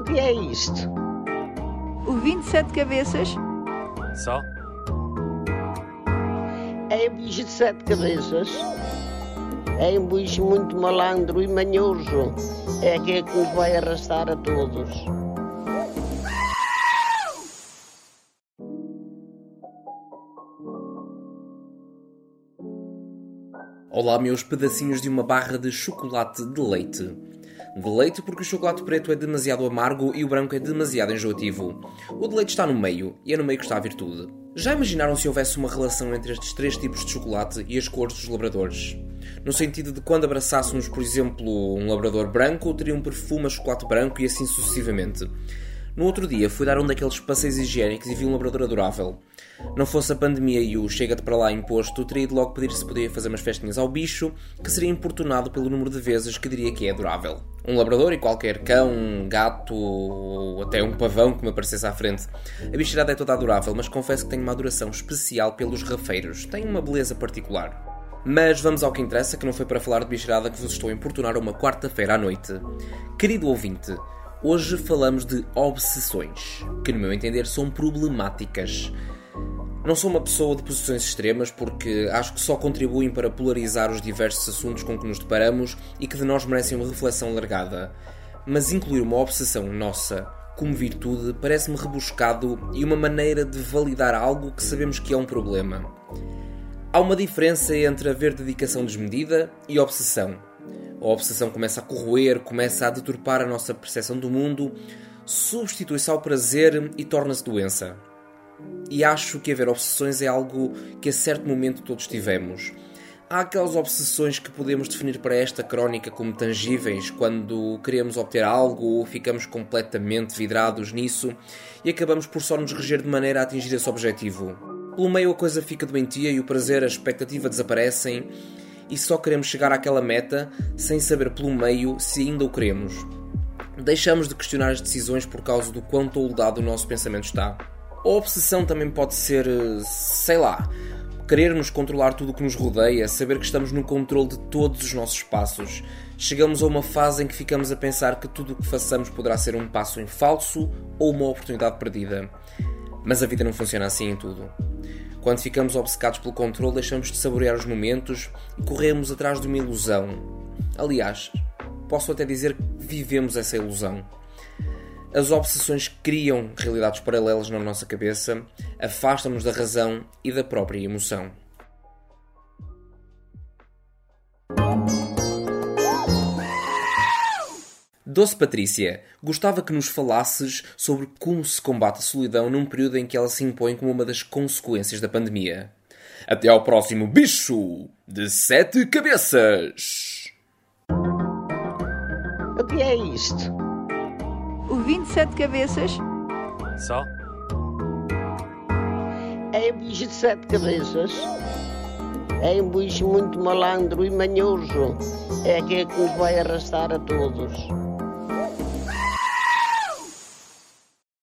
O que é isto? O 27 cabeças? Só? É um bicho de sete cabeças. É um bicho muito malandro e manhoso. É aquele que nos vai arrastar a todos. Olá, meus pedacinhos de uma barra de chocolate de leite. De leite porque o chocolate preto é demasiado amargo e o branco é demasiado enjoativo. O de leite está no meio, e é no meio que está a virtude. Já imaginaram se houvesse uma relação entre estes três tipos de chocolate e as cores dos labradores? No sentido de quando abraçássemos, por exemplo, um labrador branco, teria um perfume a chocolate branco e assim sucessivamente. No outro dia fui dar um daqueles passeios higiênicos e vi um labrador adorável. Não fosse a pandemia e o chega-te para lá imposto, teria ido logo pedir se podia fazer umas festinhas ao bicho, que seria importunado pelo número de vezes que diria que é adorável. Um labrador e qualquer cão, gato ou até um pavão que me aparecesse à frente. A bicharada é toda adorável, mas confesso que tenho uma adoração especial pelos rafeiros. Tem uma beleza particular. Mas vamos ao que interessa, que não foi para falar de bicharada que vos estou a importunar uma quarta-feira à noite. Querido ouvinte, hoje falamos de obsessões, que no meu entender são problemáticas. Não sou uma pessoa de posições extremas porque acho que só contribuem para polarizar os diversos assuntos com que nos deparamos e que de nós merecem uma reflexão largada. Mas incluir uma obsessão nossa como virtude parece-me rebuscado e uma maneira de validar algo que sabemos que é um problema. Há uma diferença entre haver dedicação desmedida e obsessão. A obsessão começa a corroer, começa a deturpar a nossa percepção do mundo, substitui-se ao prazer e torna-se doença. E acho que haver obsessões é algo que a certo momento todos tivemos. Há aquelas obsessões que podemos definir para esta crónica como tangíveis, quando queremos obter algo ou ficamos completamente vidrados nisso e acabamos por só nos reger de maneira a atingir esse objetivo. Pelo meio a coisa fica doentia e o prazer, a expectativa desaparecem e só queremos chegar àquela meta sem saber pelo meio se ainda o queremos. Deixamos de questionar as decisões por causa do quão toldado o nosso pensamento está. A obsessão também pode ser, sei lá, querermos controlar tudo o que nos rodeia, saber que estamos no controle de todos os nossos passos. Chegamos a uma fase em que ficamos a pensar que tudo o que façamos poderá ser um passo em falso ou uma oportunidade perdida. Mas a vida não funciona assim em tudo. Quando ficamos obcecados pelo controle, deixamos de saborear os momentos e corremos atrás de uma ilusão. Aliás, posso até dizer que vivemos essa ilusão. As obsessões criam realidades paralelas na nossa cabeça, afastam-nos da razão e da própria emoção. Doce Patrícia, gostava que nos falasses sobre como se combate a solidão num período em que ela se impõe como uma das consequências da pandemia. Até ao próximo bicho de sete cabeças! O que é isto? O 27 cabeças? Só? É um bicho de sete cabeças. É um bicho muito malandro e manhoso. É aquele que nos vai arrastar a todos.